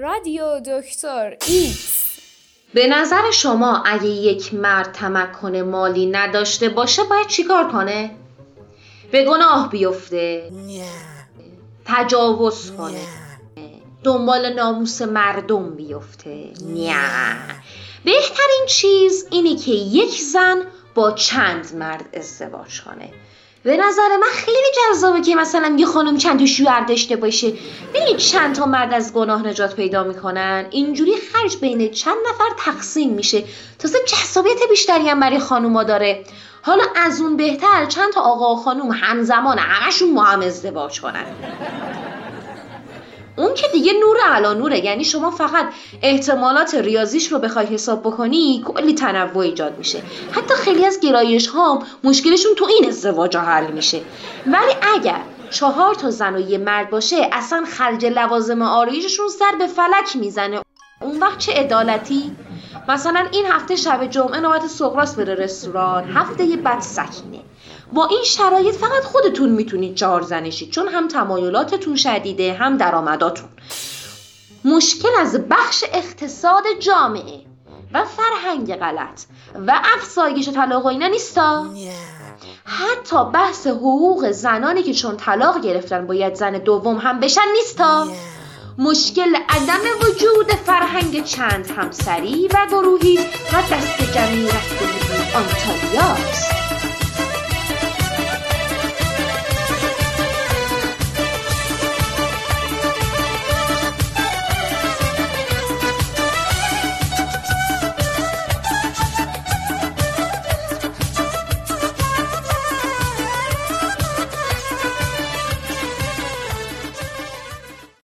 رادیو دکتر ایکس. به نظر شما اگه یک مرد تمکن مالی نداشته باشه باید چیکار کنه؟ به گناه بیفته. تجاوز کنه. دنبال ناموس مردم بیفته. نه. بهترین چیز اینه که یک زن با چند مرد ازدواج کنه. به نظر من خیلی جذابه که مثلا یه خانم چند تا شوهر داشته باشه. ببینید چند تا مرد از گناه نجات پیدا می‌کنن. اینجوری خرج بین چند نفر تقسیم میشه. تازه جذابیت بیشتری هم برای خانوما داره. حالا از اون بهتر چند تا آقا و خانوم همزمان همشون با هم ازدواج کنن. اون که دیگه نور علا نوره. یعنی شما فقط احتمالات ریاضیش رو بخوای حساب بکنی کلی تنوع ایجاد میشه. حتی خیلی از گرایش ها مشکلشون تو این ازدواج حل میشه. ولی اگر چهار تا زن و یه مرد باشه اصلا خرج لوازم آرایششون سر به فلک می‌زنه. اون وقت چه عدالتی؟ مثلا این هفته شب جمعه نوبت سقراس بره رستوران. هفته بعد سکینه. با این شرایط فقط خودتون می‌تونید چهار زنشید چون هم تمایلاتتون شدیده هم درآمداتون. مشکل از بخش اقتصاد جامعه و فرهنگ غلط و افزایش طلاق و اینا نیستا؟ حتی بحث حقوق زنانی که چون طلاق گرفتن باید زن دوم هم بشن نیستا؟ مشکل عدم وجود فرهنگ چند همسری و گروهی و دست جمعی رفته آنتالیاست